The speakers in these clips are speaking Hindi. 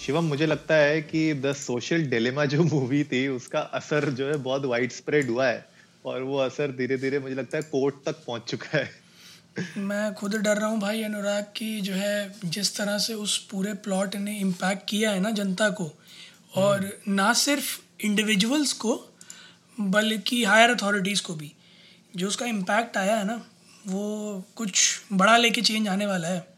शिवम मुझे लगता है कि द सोशल डिलेमा जो मूवी थी उसका असर जो है बहुत वाइड स्प्रेड हुआ है और वो असर धीरे धीरे मुझे लगता है कोर्ट तक पहुँच चुका है। मैं खुद डर रहा हूँ भाई अनुराग की जो है जिस तरह से उस पूरे प्लॉट ने इम्पैक्ट किया है ना जनता को और ना सिर्फ़ इंडिविजुअल्स को बल्कि हायर अथॉरिटीज़ को भी। जो उसका इम्पैक्ट आया है ना वो कुछ बड़ा लेके चेंज आने वाला है।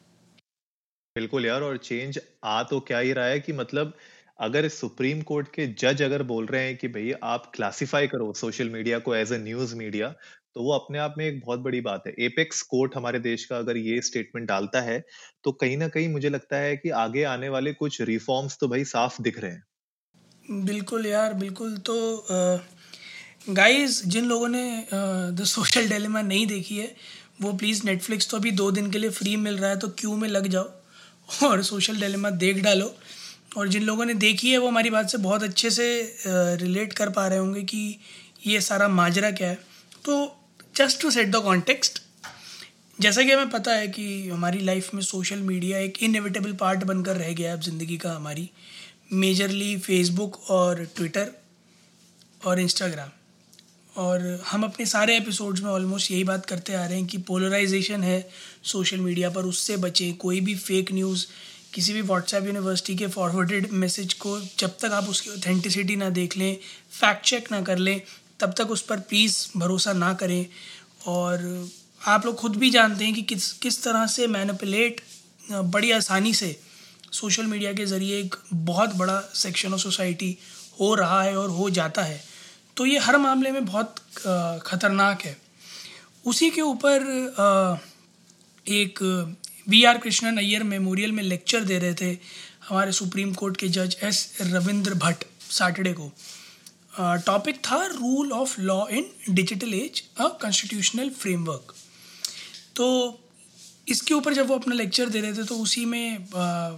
बिल्कुल यार, और चेंज आ तो क्या ही रहा है कि मतलब अगर सुप्रीम कोर्ट के जज अगर बोल रहे हैं कि भैया आप क्लासिफाई करो सोशल मीडिया को एज ए न्यूज़ मीडिया तो वो अपने आप में एक बहुत बड़ी बात है। एपेक्स कोर्ट हमारे देश का अगर ये स्टेटमेंट डालता है तो कहीं ना कहीं मुझे लगता है कि आगे आने वाले कुछ रिफॉर्म्स तो भाई साफ़ दिख रहे हैं। बिल्कुल यार, बिल्कुल तो गाइस जिन लोगों ने द सोशल डेलेमा नहीं देखी है, वो प्लीज़ नेटफ्लिक्स तो अभी दो दिन के लिए फ्री मिल रहा है तो क्यू में लग जाओ। और सोशल डिलेमा देख डालो। और जिन लोगों ने देखी है, वो हमारी बात से बहुत अच्छे से रिलेट कर पा रहे होंगे कि ये सारा माजरा क्या है। तो just to set the context जैसा कि हमें पता है कि हमारी लाइफ में सोशल मीडिया एक इनएविटेबल पार्ट बनकर रह गया है अब ज़िंदगी का हमारी। मेजरली फेसबुक और ट्विटर और इंस्टाग्राम और हम अपने सारे एपिसोड्स में ऑलमोस्ट यही बात करते आ रहे हैं कि पोलराइजेशन है सोशल मीडिया पर, उससे बचें। कोई भी फेक न्यूज़ किसी भी व्हाट्सएप यूनिवर्सिटी के फॉरवर्डेड मैसेज को जब तक आप उसकी ऑथेंटिसिटी ना देख लें फैक्ट चेक ना कर लें, तब तक उस पर प्लीज़ भरोसा ना करें। और आप लोग खुद भी जानते हैं कि किस किस तरह से मैनिपुलेट बड़ी आसानी से सोशल मीडिया के ज़रिए एक बहुत बड़ा सेक्शन ऑफ़ सोसाइटी हो रहा है और हो जाता है। तो ये हर मामले में बहुत ख़तरनाक है। उसी के ऊपर एक V R Krishnan Iyer memorial में लेक्चर दे रहे थे हमारे सुप्रीम कोर्ट के जज एस रविंद्र भट्ट सैटरडे को। टॉपिक था rule of law in digital age a constitutional framework. तो इसके ऊपर जब वो अपना लेक्चर दे रहे थे तो उसी में आ,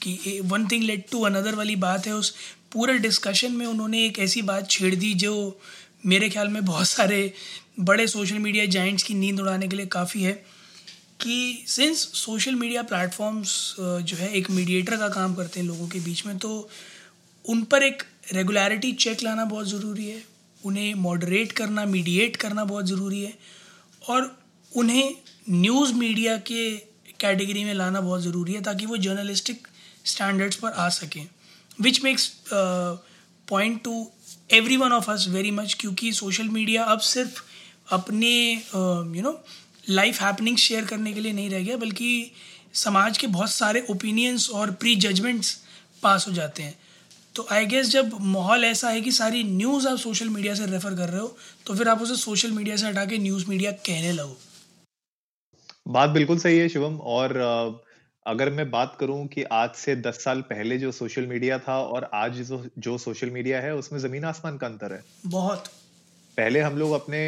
कि one thing led to another वाली बात है उस पूरे डिस्कशन में उन्होंने एक ऐसी बात छेड़ दी जो मेरे ख्याल में बहुत सारे बड़े सोशल मीडिया जाइंट्स की नींद उड़ाने के लिए काफ़ी है कि सिंस सोशल मीडिया प्लेटफॉर्म्स जो है, एक मीडिएटर का काम करते हैं लोगों के बीच में तो उन पर एक रेगुलरिटी चेक लाना बहुत ज़रूरी है, उन्हें मॉडरेट करना मीडिएट करना बहुत ज़रूरी है और उन्हें न्यूज़ मीडिया के कैटेगरी में लाना बहुत ज़रूरी है ताकि वो जर्नलिस्टिक स्टैंडर्ड्स पर आ सकें। Which makes point to every one of us very much क्योंकि सोशल मीडिया अब सिर्फ़ अपने you know life happening share करने के लिए नहीं रह गया, बल्कि समाज के बहुत सारे ओपिनियंस और प्री जजमेंट्स पास हो जाते हैं। तो आई गेस जब माहौल ऐसा है कि सारी न्यूज़ आप सोशल मीडिया से रेफ़र कर रहे हो तो फिर आप उसे सोशल मीडिया से हटा के न्यूज़ मीडिया कहने लगो। बात बिल्कुल सही है शिवम, और uh... अगर मैं बात करूँ कि आज से दस साल पहले जो सोशल मीडिया था और आज जो जो सोशल मीडिया है उसमें ज़मीन आसमान का अंतर है। बहुत। पहले हम लोग अपने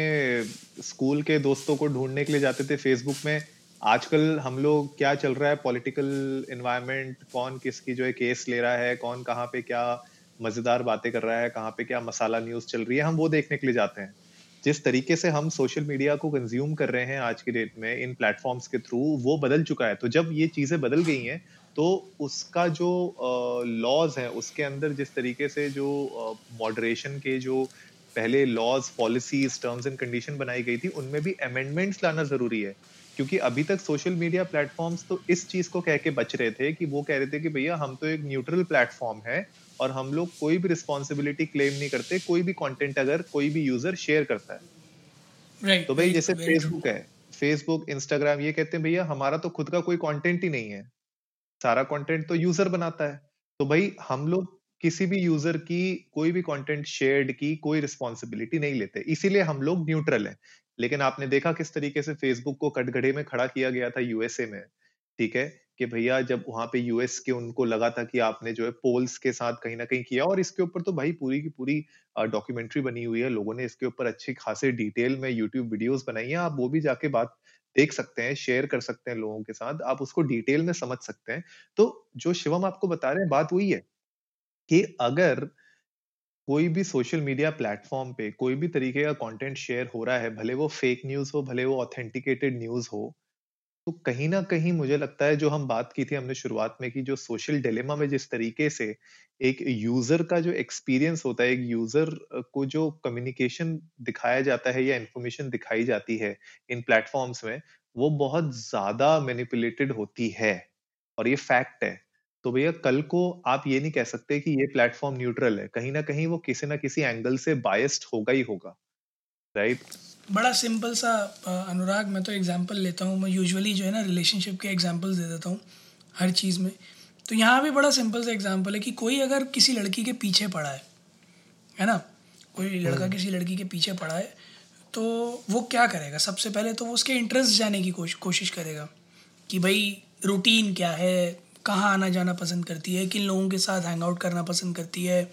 स्कूल के दोस्तों को ढूँढने के लिए जाते थे फेसबुक में। आजकल हम लोग क्या चल रहा है? पॉलिटिकल इन्वायरमेंट कौन किसकी जो है केस ले रहा है? कौन कहाँ पे क्या मज़ेदार बातें कर रहा है? कहाँ पे क्या मसाला न्यूज़ चल रही है? हम वो देखने के लिए जाते हैं। जिस तरीके से हम सोशल मीडिया को कंज्यूम कर रहे हैं आज की डेट में, इन प्लेटफॉर्म्स के थ्रू वो बदल चुका है। तो जब ये चीज़ें बदल गई हैं तो उसका जो लॉज है, उसके अंदर जिस तरीके से जो मॉडरेशन के जो पहले laws policies terms and condition बनाई गई थी, उनमें भी अमेंडमेंट्स लाना ज़रूरी है। क्योंकि अभी तक सोशल मीडिया प्लेटफॉर्म्स तो इस चीज़ को कह के बच रहे थे कि वो कह रहे थे कि भैया, हम तो एक न्यूट्रल प्लेटफॉर्म है और हम लोग कोई भी रिस्पॉन्सिबिलिटी क्लेम नहीं करते कोई भी कंटेंट अगर कोई भी यूज़र शेयर करता है। Right, तो भाई right, जैसे फेसबुक है फेसबुक इंस्टाग्राम ये कहते हैं भैया हमारा तो खुद का कोई कंटेंट ही नहीं है। सारा कंटेंट तो यूज़र बनाता है। तो भाई हम लोग किसी भी यूज़र की कोई भी कंटेंट शेयर्ड की कोई रिस्पॉन्सिबिलिटी नहीं लेते। इसीलिए हम लोग न्यूट्रल हैं। लेकिन आपने देखा किस तरीके से फेसबुक को कटघड़े में खड़ा किया गया था यूएसए में ठीक है? कि भैया जब वहाँ पे यूएस के उनको लगा था कि आपने जो है पोल्स के साथ कहीं ना कहीं किया और इसके ऊपर तो भाई पूरी की पूरी डॉक्यूमेंट्री बनी हुई है, लोगों ने इसके ऊपर अच्छी खासे डिटेल में यूट्यूब वीडियोस बनाई है, आप वो भी जाके बात देख सकते हैं शेयर कर सकते हैं लोगों के साथ, आप उसको डिटेल में समझ सकते हैं। तो जो शिवम आपको बता रहे हैं, बात वही है कि अगर कोई भी सोशल मीडिया प्लेटफॉर्म पे कोई भी तरीके का कंटेंट शेयर हो रहा है, भले वो फेक न्यूज़ हो, भले वो ऑथेंटिकेटेड न्यूज़ हो तो कहीं ना कहीं मुझे लगता है, जो हम बात की थी हमने शुरुआत में कि जो सोशल डिलेमा में जिस तरीके से एक यूज़र का जो एक्सपीरियंस होता है, एक यूज़र को जो कम्युनिकेशन दिखाया जाता है या इंफॉर्मेशन दिखाई जाती है इन प्लेटफॉर्म्स में, वो बहुत ज़्यादा मैनिपुलेटेड होती है। और ये फैक्ट है। तो भैया, कल को आप ये नहीं कह सकते कि ये प्लेटफॉर्म न्यूट्रल है। कहीं ना कहीं वो किसी ना किसी एंगल से बायस्ड होगा ही होगा। Right right? बड़ा सिंपल सा अनुराग मैं तो एग्जांपल लेता हूँ। मैं यूजुअली जो है ना रिलेशनशिप के एग्जांपल्स दे देता हूँ हर चीज़ में। तो यहाँ भी बड़ा सिंपल सा एग्जांपल है कि कोई अगर किसी लड़की के पीछे पड़ा है है ना? कोई लड़का हम्म। किसी लड़की के पीछे पड़ा है तो वो क्या करेगा? सबसे पहले तो वो उसके इंटरेस्ट जाने की कोश, कोशिश करेगा कि भाई रूटीन क्या है? कहाँ आना जाना पसंद करती है? किन लोगों के साथ हैंग आउट करना पसंद करती है?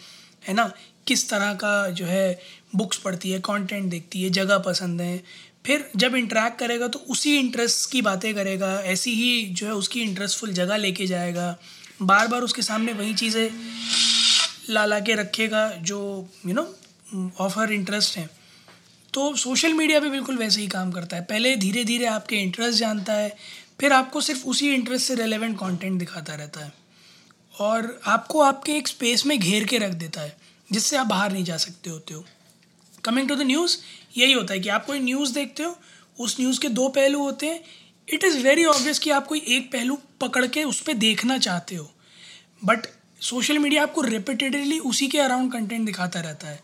है ना? किस तरह का जो है बुक्स पढ़ती है कंटेंट देखती है, जगह पसंद है। फिर जब इंटरेक्ट करेगा तो उसी इंटरेस्ट की बातें करेगा, ऐसी ही जो है उसकी इंटरेस्टफुल जगह लेके जाएगा। बार बार उसके सामने वही चीज़ें ला ला के रखेगा जो you know of her interest हैं। तो सोशल मीडिया भी बिल्कुल वैसे ही काम करता है। पहले धीरे धीरे आपके इंटरेस्ट जानता है, फिर आपको सिर्फ़ उसी इंटरेस्ट से रेलेवेंट कंटेंट दिखाता रहता है। और आपको आपके एक स्पेस में घेर के रख देता है, जिससे आप बाहर नहीं जा सकते होते हो। कमिंग टू द न्यूज़ यही होता है कि आप कोई न्यूज़ देखते हो, उस न्यूज़ के दो पहलू होते हैं। इट इज़ वेरी ऑब्वियस कि आप कोई एक पहलू पकड़ के उस पर देखना चाहते हो। बट सोशल मीडिया आपको रिपीटेडली उसी के अराउंड कंटेंट दिखाता रहता है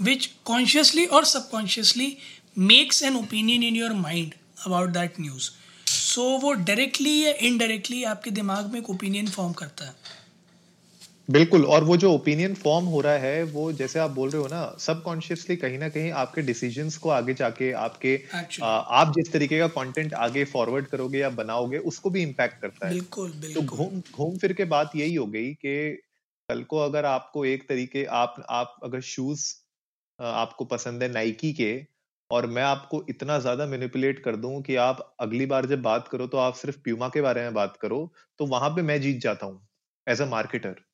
विच कॉन्शियसली और subconsciously makes an opinion in your mind about that news so वो डायरेक्टली या इनडायरेक्टली आपके दिमाग में एक ओपिनियन फॉर्म करता है। बिल्कुल और वो जो ओपिनियन फॉर्म हो रहा है वो जैसे आप बोल रहे हो ना सबकॉन्शियसली कहीं ना कहीं आपके डिसीज़न को आगे जाके आपके आ, आप जिस तरीके का कंटेंट आगे फॉरवर्ड करोगे या बनाओगे उसको भी इम्पैक्ट करता है। बिल्कुल तो बिल्कुल। तो घूम घूम फिर के बात यही हो गई कि कल को अगर आपको एक तरीके आप आप अगर शूज़ आपको पसंद है नाइकी के और मैं आपको इतना ज़्यादा मैनिपुलेट कर दूँ कि आप अगली बार जब बात करो तो आप सिर्फ़ प्यूमा के बारे में बात करो तो वहाँ पे मैं जीत जाता हूँ एज अ मार्केटर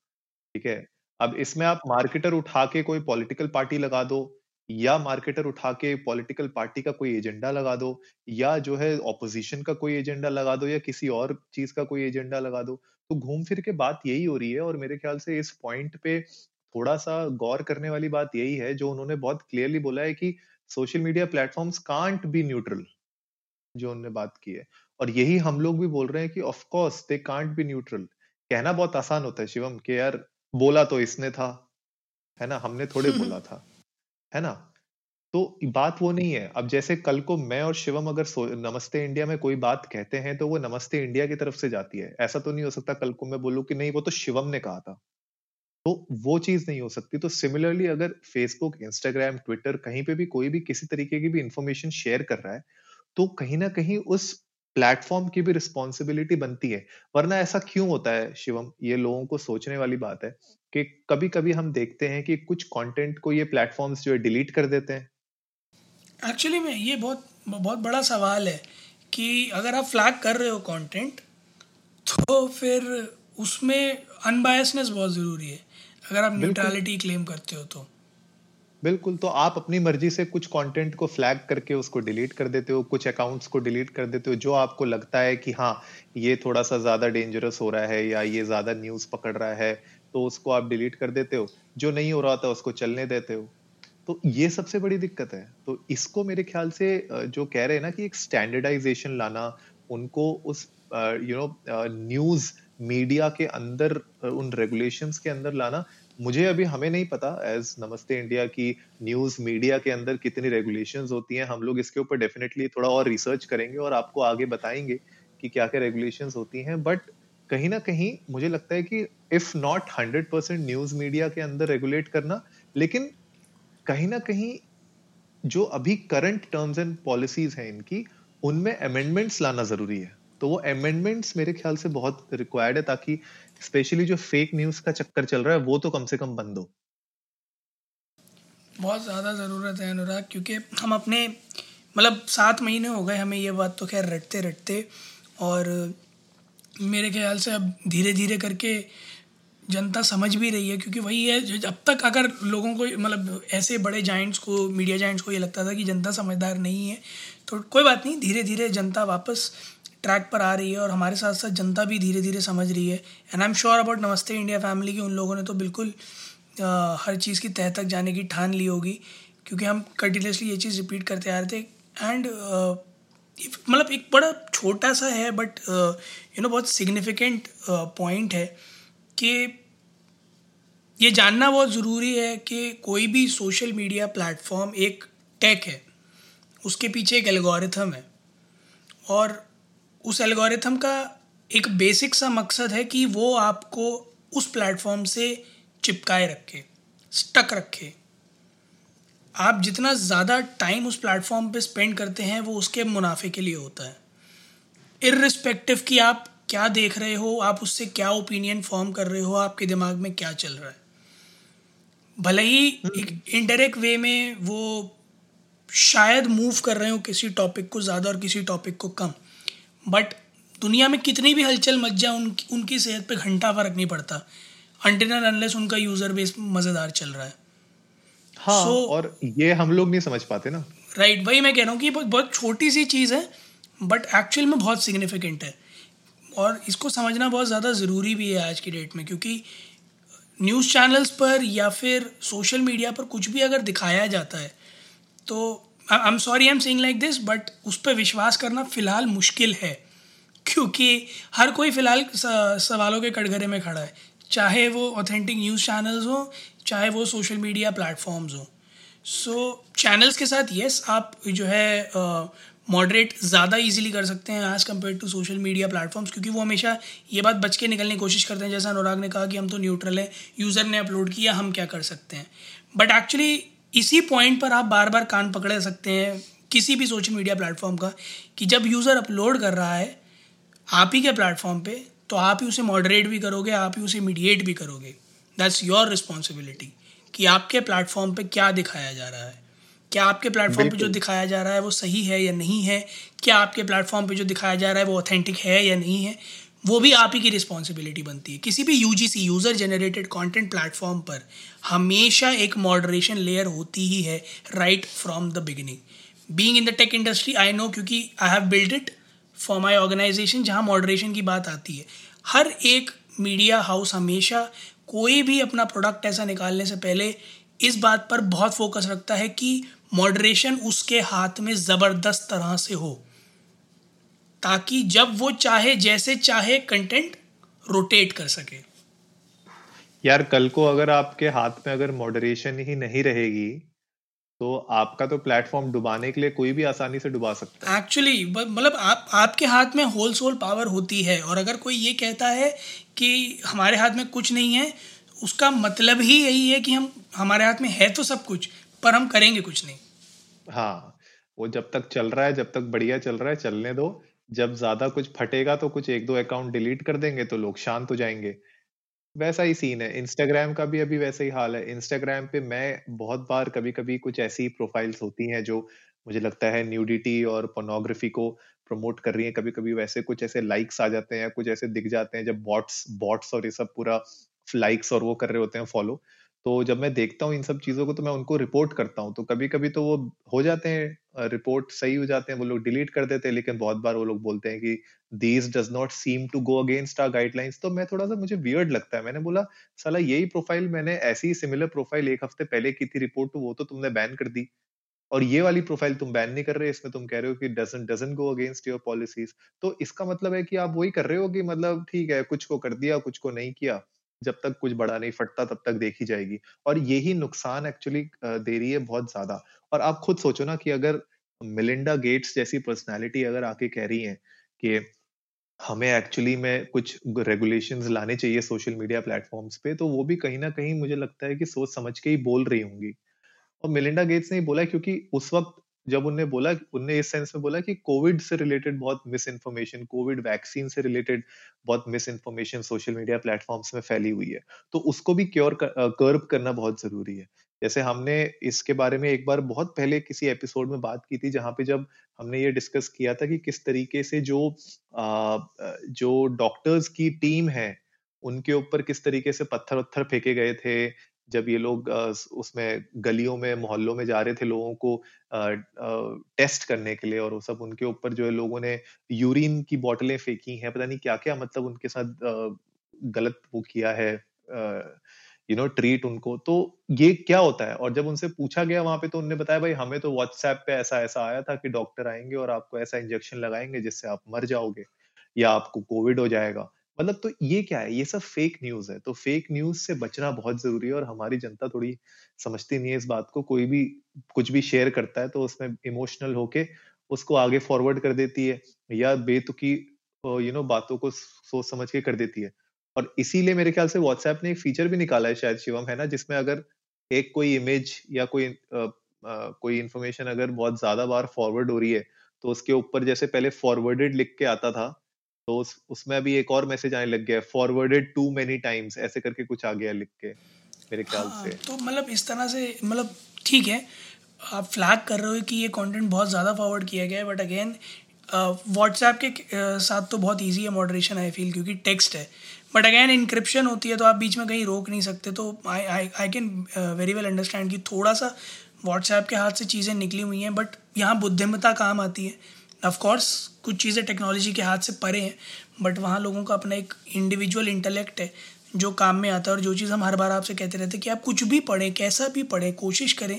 ठीक है? अब इसमें आप मार्केटर उठा के कोई पॉलिटिकल पार्टी लगा दो, या मार्केटर उठा के पॉलिटिकल पार्टी का कोई एजेंडा लगा दो, या जो है ऑपोजिशन का कोई एजेंडा लगा दो, या किसी और चीज़ का कोई एजेंडा लगा दो तो घूम फिर के बात यही हो रही है। और मेरे ख्याल से इस पॉइंट पे थोड़ा सा गौर करने वाली बात यही है, जो उन्होंने बहुत क्लियरली बोला है कि social media platforms can't be neutral जो उन्होंने बात की है। और यही हम लोग भी बोल रहे हैं कि of course they can't be neutral कहना बहुत आसान होता है शिवम, कि यार बोला तो इसने था है ना? हमने थोड़े बोला था है ना? तो बात वो नहीं है। अब जैसे कल को मैं और शिवम अगर नमस्ते इंडिया में कोई बात कहते हैं तो वो नमस्ते इंडिया की तरफ़ से जाती है। ऐसा तो नहीं हो सकता कल को मैं बोलूँ कि नहीं वो तो शिवम ने कहा था। तो वो चीज़ नहीं हो सकती। तो सिमिलरली अगर फेसबुक इंस्टाग्राम ट्विटर कहीं पे भी कोई भी किसी तरीके की भी इंफॉर्मेशन शेयर कर रहा है तो कहीं ना कहीं उस प्लेटफॉर्म की भी रिस्पॉन्सिबिलिटी बनती है। वरना ऐसा क्यों होता है शिवम? ये लोगों को सोचने वाली बात है कि कभी कभी हम देखते हैं कि कुछ कंटेंट को ये प्लेटफॉर्म्स जो है डिलीट कर देते हैं। एक्चुअली में ये बहुत बहुत बड़ा सवाल है कि अगर आप फ्लैग कर रहे हो कंटेंट तो फिर उसमें अनबायसनेस बहुत ज़रूरी है। अगर आप न्यूट्रलिटी क्लेम करते हो तो। बिल्कुल तो आप अपनी मर्ज़ी से कुछ कंटेंट को फ्लैग करके उसको डिलीट कर देते हो, कुछ अकाउंट्स को डिलीट कर देते हो, जो आपको लगता है कि हाँ ये थोड़ा सा ज़्यादा डेंजरस हो रहा है या ये ज़्यादा न्यूज़ पकड़ रहा है तो उसको आप डिलीट कर देते हो। जो नहीं हो रहा था उसको चलने देते हो। तो ये सबसे बड़ी दिक्कत है। तो इसको मेरे ख्याल से जो कह रहे हैं ना कि एक स्टैंडर्डाइजेशन लाना, उनको उस यू नो न्यूज़ मीडिया के अंदर उन रेगुलेशंस के अंदर लाना मुझे अभी हमें नहीं पता एज नमस्ते इंडिया की न्यूज़ मीडिया के अंदर कितनी रेगुलेशन होती हैं, हम लोग इसके ऊपर डेफिनेटली थोड़ा और रिसर्च करेंगे और आपको आगे बताएँगे कि क्या क्या रेगुलेशन होती हैं बट कहीं ना कहीं मुझे लगता है कि if not hundred percent news media के अंदर रेगुलेट करना, लेकिन कहीं ना कहीं जो अभी करंट टर्म्स एंड पॉलिसीज़ हैं इनकी, उनमें अमेंडमेंट्स लाना ज़रूरी है। तो वो अमेंडमेंट्स मेरे ख्याल से बहुत रिक्वायर्ड है ताकि स्पेशली जो फेक न्यूज़ का चक्कर चल रहा है, वो तो कम से कम बंद हो। बहुत ज़्यादा ज़रूरत है अनुराग, क्योंकि हम अपने मतलब सात महीने हो गए हमें ये बात तो खैर रटते रटते और मेरे ख्याल से अब धीरे धीरे करके जनता समझ भी रही है, क्योंकि वही है जब तक अगर लोगों को मतलब ऐसे बड़े जाइंट्स को मीडिया जाइंट्स को ये लगता था कि जनता समझदार नहीं है तो कोई बात नहीं धीरे धीरे जनता वापस ट्रैक पर आ रही है और हमारे साथ साथ जनता भी धीरे धीरे समझ रही है। And I am sure about Namaste India family की उन लोगों ने तो बिल्कुल आ, हर चीज़ की तह तक जाने की ठान ली होगी क्योंकि हम कंटिन्यूसली ये चीज़ रिपीट करते आ रहे थे। एंड मतलब एक बड़ा छोटा सा है बट यू नो बहुत सिग्निफिकेंट पॉइंट है कि ये जानना बहुत ज़रूरी है कि कोई भी सोशल मीडिया प्लेटफॉर्म एक टेक है उसके पीछे एक एल्गोरिथम है। और उस एल्गोरिथम का एक बेसिक सा मकसद है कि वो आपको उस प्लेटफॉर्म से चिपकाए रखे स्टक रखे। आप जितना ज़्यादा टाइम उस प्लेटफॉर्म पे स्पेंड करते हैं, वो उसके मुनाफे के लिए होता है। इरिस्पेक्टिव कि आप क्या देख रहे हो, आप उससे क्या ओपिनियन फॉर्म कर रहे हो, आपके दिमाग में क्या चल रहा है। भले ही एक इनडायरेक्ट वे में वो शायद मूव कर रहे हो किसी टॉपिक को ज़्यादा और किसी टॉपिक को कम बट दुनिया में कितनी भी हलचल मच जाए उनकी उनकी सेहत पे घंटा फ़र्क नहीं पड़ता। अनटिनल अनलेस उनका यूज़र बेस मज़ेदार चल रहा है। हाँ so, और ये हम लोग नहीं समझ पाते ना। राइट right, वही मैं कह रहा हूँ कि बहुत छोटी सी चीज़ है बट एक्चुअल में बहुत सिग्निफिकेंट है। और इसको समझना बहुत ज़्यादा ज़रूरी भी है आज की डेट में क्योंकि न्यूज़ चैनल्स पर या फिर सोशल मीडिया पर कुछ भी अगर दिखाया जाता है तो I am sorry I am saying like this but उस पर विश्वास करना फ़िलहाल मुश्किल है। क्योंकि हर कोई फ़िलहाल सवालों के कटघरे में खड़ा है। चाहे वो ऑथेंटिक न्यूज़ चैनल्स हों चाहे वो सोशल मीडिया प्लेटफॉर्म्स हों। सो चैनल्स के साथ येस yes, आप जो है मॉडरेट uh, ज़्यादा इजीली कर सकते हैं as compare to social media platforms क्योंकि वो हमेशा ये बात बच के निकलने की कोशिश करते हैं। जैसा अनुराग ने कहा कि हम तो न्यूट्रल हैं यूज़र ने अपलोड किया हम क्या कर सकते हैं? बट एक्चुअली इसी पॉइंट पर आप बार बार कान पकड़े सकते हैं किसी भी सोशल मीडिया प्लेटफॉर्म का कि जब यूज़र अपलोड कर रहा है आप ही के प्लेटफॉर्म पे तो आप ही उसे मॉडरेट भी करोगे आप ही उसे मीडिएट भी करोगे। दैट्स योर रिस्पॉन्सिबिलिटी कि आपके प्लेटफॉर्म पे क्या दिखाया जा रहा है। क्या आपके प्लेटफॉर्म पे जो दिखाया जा रहा है वो सही है या नहीं है? क्या आपके प्लेटफॉर्म पे जो दिखाया जा रहा है वो ऑथेंटिक है या नहीं है? वो भी आप ही की रिस्पॉन्सिबिलिटी बनती है। किसी भी UGC user generated content platform पर हमेशा एक मॉडरेशन लेयर होती ही है right from the beginning being in the tech industry I know क्योंकि I have build it for my organization जहाँ मॉडरेशन की बात आती है। हर एक मीडिया हाउस हमेशा कोई भी अपना प्रोडक्ट ऐसा निकालने से पहले इस बात पर बहुत फोकस रखता है कि मॉडरेशन उसके हाथ में ज़बरदस्त तरह से हो। ताकि जब वो चाहे जैसे चाहे कंटेंट रोटेट कर सके। यार कल को अगर आपके हाथ में अगर मॉडरेशन ही नहीं रहेगी तो आपका तो प्लेटफॉर्म डुबाने के लिए कोई भी आसानी से डुबा सकता है। एक्चुअली मतलब आप आपके हाथ में होल सोल पावर होती है और अगर कोई ये कहता है कि हमारे हाथ में कुछ नहीं है उसका मतलब ही यही है कि हम हमारे हाथ में है तो सब कुछ पर हम करेंगे कुछ नहीं। हाँ वो जब तक चल रहा है जब तक बढ़िया चल रहा है चलने दो। जब ज़्यादा कुछ फटेगा तो कुछ एक दो अकाउंट डिलीट कर देंगे तो लोग शांत हो जाएँगे। वैसा ही सीन है। इंस्टाग्राम का भी अभी वैसा ही हाल है। इंस्टाग्राम पे मैं बहुत बार कभी कभी कुछ ऐसी प्रोफाइल्स होती हैं जो मुझे लगता है न्यूडिटी और पोर्नोग्राफी को प्रमोट कर रही है। कभी कभी वैसे कुछ ऐसे लाइक्स आ जाते हैं, कुछ ऐसे दिख जाते हैं जब बॉट्स बॉट्स और ये सब पूरा लाइक्स और वो कर रहे होते हैं फॉलो तो जब मैं देखता हूँ इन सब चीज़ों को तो मैं उनको रिपोर्ट करता हूँ। तो कभी कभी तो वो हो जाते हैं रिपोर्ट सही हो जाते हैं, वो लोग डिलीट कर देते हैं, लेकिन बहुत बार वो लोग बोलते हैं कि these does not seem to go against our guidelines तो मैं थोड़ा सा मुझे वियर्ड लगता है। मैंने बोला, साला, यही प्रोफ़ाइल मैंने ऐसी सिमिलर प्रोफ़ाइल एक हफ़्ते पहले की थी रिपोर्ट तो वो तो तुमने बैन कर दी। और ये वाली प्रोफ़ाइल तुम बैन नहीं कर रहे, इसमें तुम कह रहे हो कि doesn't doesn't go against your policies तो इसका मतलब है कि आप वही कर रहे हो कि मतलब ठीक है, कुछ को कर दिया, कुछ को नहीं किया। जब तक कुछ बड़ा नहीं फटता, तब तक देखी जाएगी। और यही नुकसान एक्चुअली दे रही है बहुत ज़्यादा। और आप खुद सोचो ना कि अगर मिलिंडा गेट्स जैसी पर्सनैलिटी अगर आके कह रही है कि हमें एक्चुअली में कुछ रेगुलेशंस लाने चाहिए सोशल मीडिया प्लेटफॉर्म्स पे तो वो भी कहीं ना कहीं मुझे लगता है कि सोच समझ के ही बोल रही होंगी। और मिलिंडा गेट्स ने बोला क्योंकि उस वक्त जब उनने बोला उनने इस सेंस में बोला कि कोविड से रिलेटेड बहुत मिस इन्फॉर्मेशन कोविड वैक्सीन से रिलेटेड बहुत misinformation social media platforms में फैली हुई है। तो उसको भी क्योर कर्व करना बहुत ज़रूरी है। जैसे हमने इसके बारे में एक बार बहुत पहले किसी एपिसोड में बात की थी जहाँ पे जब हमने ये डिस्कस किया था कि किस तरीके से जो आ, जो डॉक्टर्स की टीम है उनके ऊपर किस तरीके से पत्थर उत्थर फेंके गए थे जब ये लोग उसमें गलियों में, मोहल्लों में जा रहे थे लोगों को टेस्ट करने के लिए और वो सब उनके ऊपर जो है लोगों ने यूरिन की बोतलें फेंकी हैं। पता नहीं क्या क्या मतलब उनके साथ गलत वो किया है यू नो ट्रीट उनको। तो ये क्या होता है? और जब उनसे पूछा गया वहाँ पे तो उन्होंने बताया, भाई, हमें तो व्हाट्सएप पे ऐसा ऐसा आया था कि डॉक्टर आएँगे और आपको ऐसा इंजेक्शन लगाएँगे जिससे आप मर जाओगे या आपको कोविड हो जाएगा। मतलब तो ये क्या है? ये सब फेक न्यूज़ है। तो फेक न्यूज़ से बचना बहुत ज़रूरी है और हमारी जनता थोड़ी समझती नहीं है इस बात को। कोई भी कुछ भी शेयर करता है तो उसमें इमोशनल होके उसको आगे फॉरवर्ड कर देती है या बेतुकी यू नो बातों को सोच समझ के कर देती है। और इसीलिए मेरे ख्याल से व्हाट्सएप ने एक फीचर भी निकाला है शायद शिवम है ना? जिसमें अगर एक कोई इमेज या कोई आ, आ, कोई इन्फॉर्मेशन अगर बहुत ज़्यादा बार फॉरवर्ड हो रही है तो उसके ऊपर जैसे पहले फॉरवर्डेड लिख के आता था तो उस उसमें अभी एक और मैसेज आने लग गया फॉरवर्डेड टू मेनी टाइम्स ऐसे करके कुछ आ गया लिख के मेरे ख्याल हाँ, से। तो मतलब इस तरह से मतलब ठीक है आप फ्लैग कर रहे हो कि ये कंटेंट बहुत ज़्यादा फॉरवर्ड किया गया है बट अगेन व्हाट्सएप के साथ तो बहुत इजी है मॉडरेशन आई फील क्योंकि टेक्स्ट है। बट अगेन इंक्रिप्शन होती है तो आप बीच में कहीं रोक नहीं सकते तो I I I can very well understand कि थोड़ा सा व्हाट्सएप के हाथ से चीज़ें निकली हुई हैं बट यहाँ बुद्धिमता काम आती है। ऑफकोर्स कुछ चीज़ें टेक्नोलॉजी के हाथ से परे हैं बट वहाँ लोगों का अपना एक इंडिविजुअल इंटेलेक्ट है, जो काम में आता है और जो चीज़ हम हर बार आपसे कहते रहते हैं कि आप कुछ भी पढ़ें, कैसा भी पढ़ें, कोशिश करें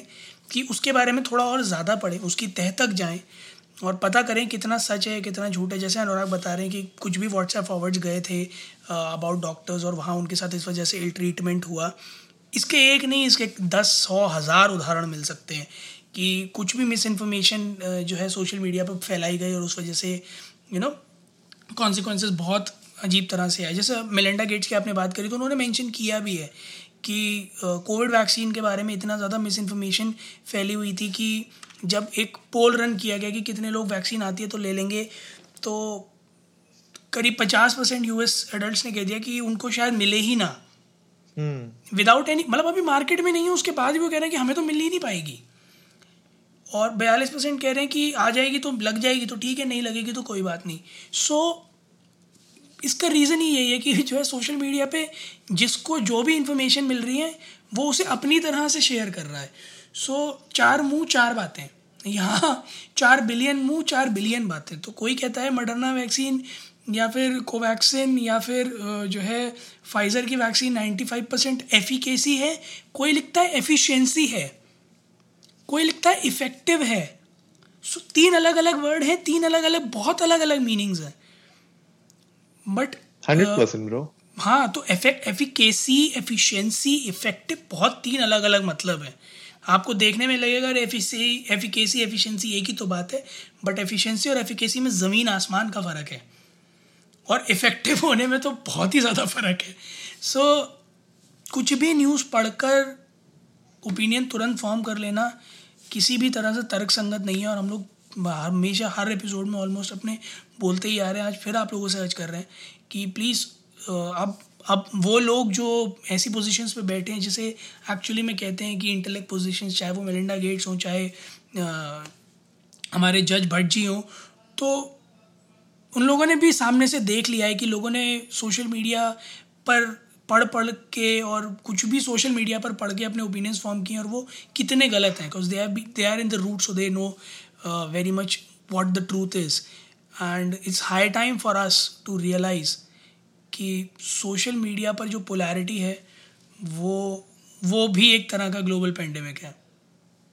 कि उसके बारे में थोड़ा और ज़्यादा पढ़ें, उसकी तह तक जाएँ और पता करें कितना सच है, कितना झूठ है। जैसे अनुराग बता रहे हैं कि कुछ भी व्हाट्सएप फॉरवर्ड्स गए थे अबाउट डॉक्टर्स और वहाँ उनके साथ इस वजह से इल ट्रीटमेंट हुआ। इसके एक नहीं, इसके दस सौ हज़ार उदाहरण मिल सकते हैं। कि कुछ भी मिस इन्फॉर्मेशन जो है सोशल मीडिया पर फैलाई गई और उस वजह से यू नो कॉन्सिक्वेंसेस बहुत अजीब तरह से आए। जैसे मेलेंडा गेट्स की आपने बात करी तो उन्होंने मेंशन किया भी है कि कोविड वैक्सीन के बारे में इतना ज़्यादा मिस इन्फॉर्मेशन फैली हुई थी कि जब एक पोल रन किया गया कि कितने लोग वैक्सीन आती है तो ले लेंगे तो करीब पचास परसेंट यूएस एडल्ट ने कह दिया कि उनको शायद मिले ही ना। विदाउट एनी मतलब अभी मार्केट में नहीं है उसके बाद भी वो कह रहे हैं कि हमें तो मिल ही नहीं पाएगी। और बयालीस परसेंट कह रहे हैं कि आ जाएगी तो लग जाएगी तो ठीक है नहीं लगेगी तो कोई बात नहीं। सो so, इसका रीज़न ही यही है कि जो है सोशल मीडिया पे जिसको जो भी इंफॉर्मेशन मिल रही है वो उसे अपनी तरह से शेयर कर रहा है। सो so, चार मुँह चार बातें। यहाँ चार बिलियन मुँह चार बिलियन बातें। तो कोई कहता है मडरना वैक्सीन या फिर कोवैक्सिन या फिर जो है फाइज़र की वैक्सीन 95 परसेंट एफिकेसी है। कोई लिखता है एफिशिएंसी है। कोई लिखता है इफ़ेक्टिव है। सो so, तीन अलग अलग वर्ड हैं तीन अलग अलग बहुत अलग अलग मीनिंग्स हैं। But hundred percent bro. हाँ तो एफेक्ट एफिकेसी एफिशिएंसी इफ़ेक्टिव बहुत तीन अलग अलग मतलब है। आपको देखने में लगेगा एफिकेसी एफिशिएंसी एक ही तो बात है बट एफिशिएंसी और एफिकेसी में ज़मीन आसमान का फ़र्क है। और इफ़ेक्टिव होने में तो बहुत ही ज़्यादा फ़र्क है। सो so, कुछ भी न्यूज़ पढ़कर ओपिनियन तुरंत फॉर्म कर लेना किसी भी तरह से तर्क संगत नहीं है और हम लोग हमेशा हर एपिसोड में ऑलमोस्ट अपने बोलते ही आ रहे हैं। आज फिर आप लोगों से अर्ज़ कर रहे हैं कि प्लीज़ अब अब वो लोग जो ऐसी पोजीशंस पे बैठे हैं जिसे एक्चुअली में कहते हैं कि इंटेलेक्ट पोजीशंस चाहे वो मेलिंडा गेट्स हों चाहे आ, हमारे जज भट्ट जी हों तो उन लोगों ने भी सामने से देख लिया है कि लोगों ने सोशल मीडिया पर पढ़ पढ़ के और कुछ भी सोशल मीडिया पर पढ़ के अपने ओपिनियंस फॉर्म किए और वो कितने गलत हैं? Because they are they are in the root so they know very much what the truth is and it's high time for us to realize कि सोशल मीडिया पर जो पोलैरिटी है वो वो भी एक तरह का ग्लोबल पेंडेमिक है।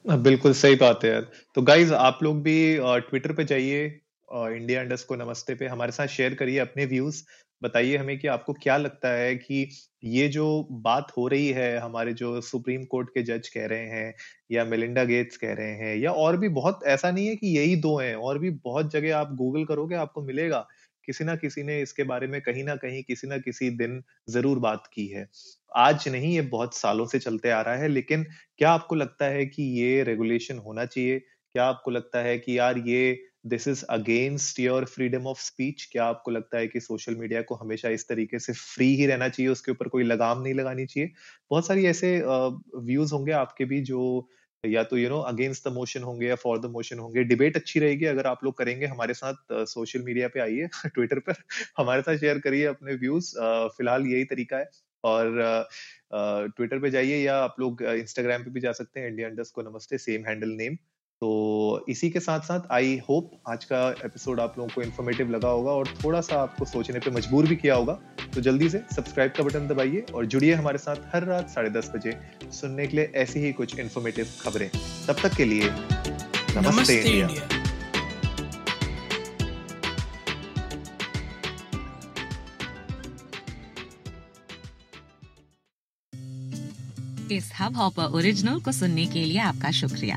हाँ, बिल्कुल सही बात है यार। तो गाइज़ आप लोग भी ट्विटर पे जाइए इंडिया इंडस को नमस्ते पे हमारे साथ शेयर करिए अपने व्यूज़ बताइए हमें कि आपको क्या लगता है कि ये जो बात हो रही है, हमारे जो सुप्रीम कोर्ट के जज कह रहे हैं या मेलिंडा गेट्स कह रहे हैं या और भी बहुत, ऐसा नहीं है कि यही दो हैं, और भी बहुत जगह आप गूगल करोगे आपको मिलेगा, किसी ना किसी ने इसके बारे में कहीं ना कहीं किसी ना किसी दिन ज़रूर बात की है। आज नहीं, ये बहुत सालों से चलते आ रहा है, लेकिन क्या आपको लगता है कि ये रेगुलेशन होना चाहिए? क्या आपको लगता है कि यार ये this is against your freedom of speech क्या आपको लगता है कि सोशल मीडिया को हमेशा इस तरीके से फ्री ही रहना चाहिए? उसके ऊपर कोई लगाम नहीं लगानी चाहिए? बहुत सारी ऐसे व्यूज़ होंगे आपके भी जो या तो you know against the motion होंगे या फॉर द मोशन होंगे। डिबेट अच्छी रहेगी अगर आप लोग करेंगे। हमारे साथ सोशल मीडिया पे आइए ट्विटर पर। हमारे साथ शेयर करिए अपने व्यूज़ फ़िलहाल यही तरीका है। और ट्विटर पे जाइए या आप लोग इंस्टाग्राम पे भी जा सकते हैं। इंडिया इंडस्ट को नमस्ते सेम हैंडल नेम तो इसी के साथ साथ आई होप आज का एपिसोड आप लोगों को इन्फॉर्मेटिव लगा होगा और थोड़ा सा आपको सोचने पे मजबूर भी किया होगा। तो जल्दी से सब्सक्राइब का बटन दबाइए और जुड़िए हमारे साथ हर रात साढ़े दस बजे सुनने के लिए ऐसी ही कुछ इन्फॉर्मेटिव खबरें। तब तक के लिए नमस्ते, नमस्ते इंडिया, इंडिया। इस हब हॉपर ओरिजिनल को सुनने के लिए आपका शुक्रिया।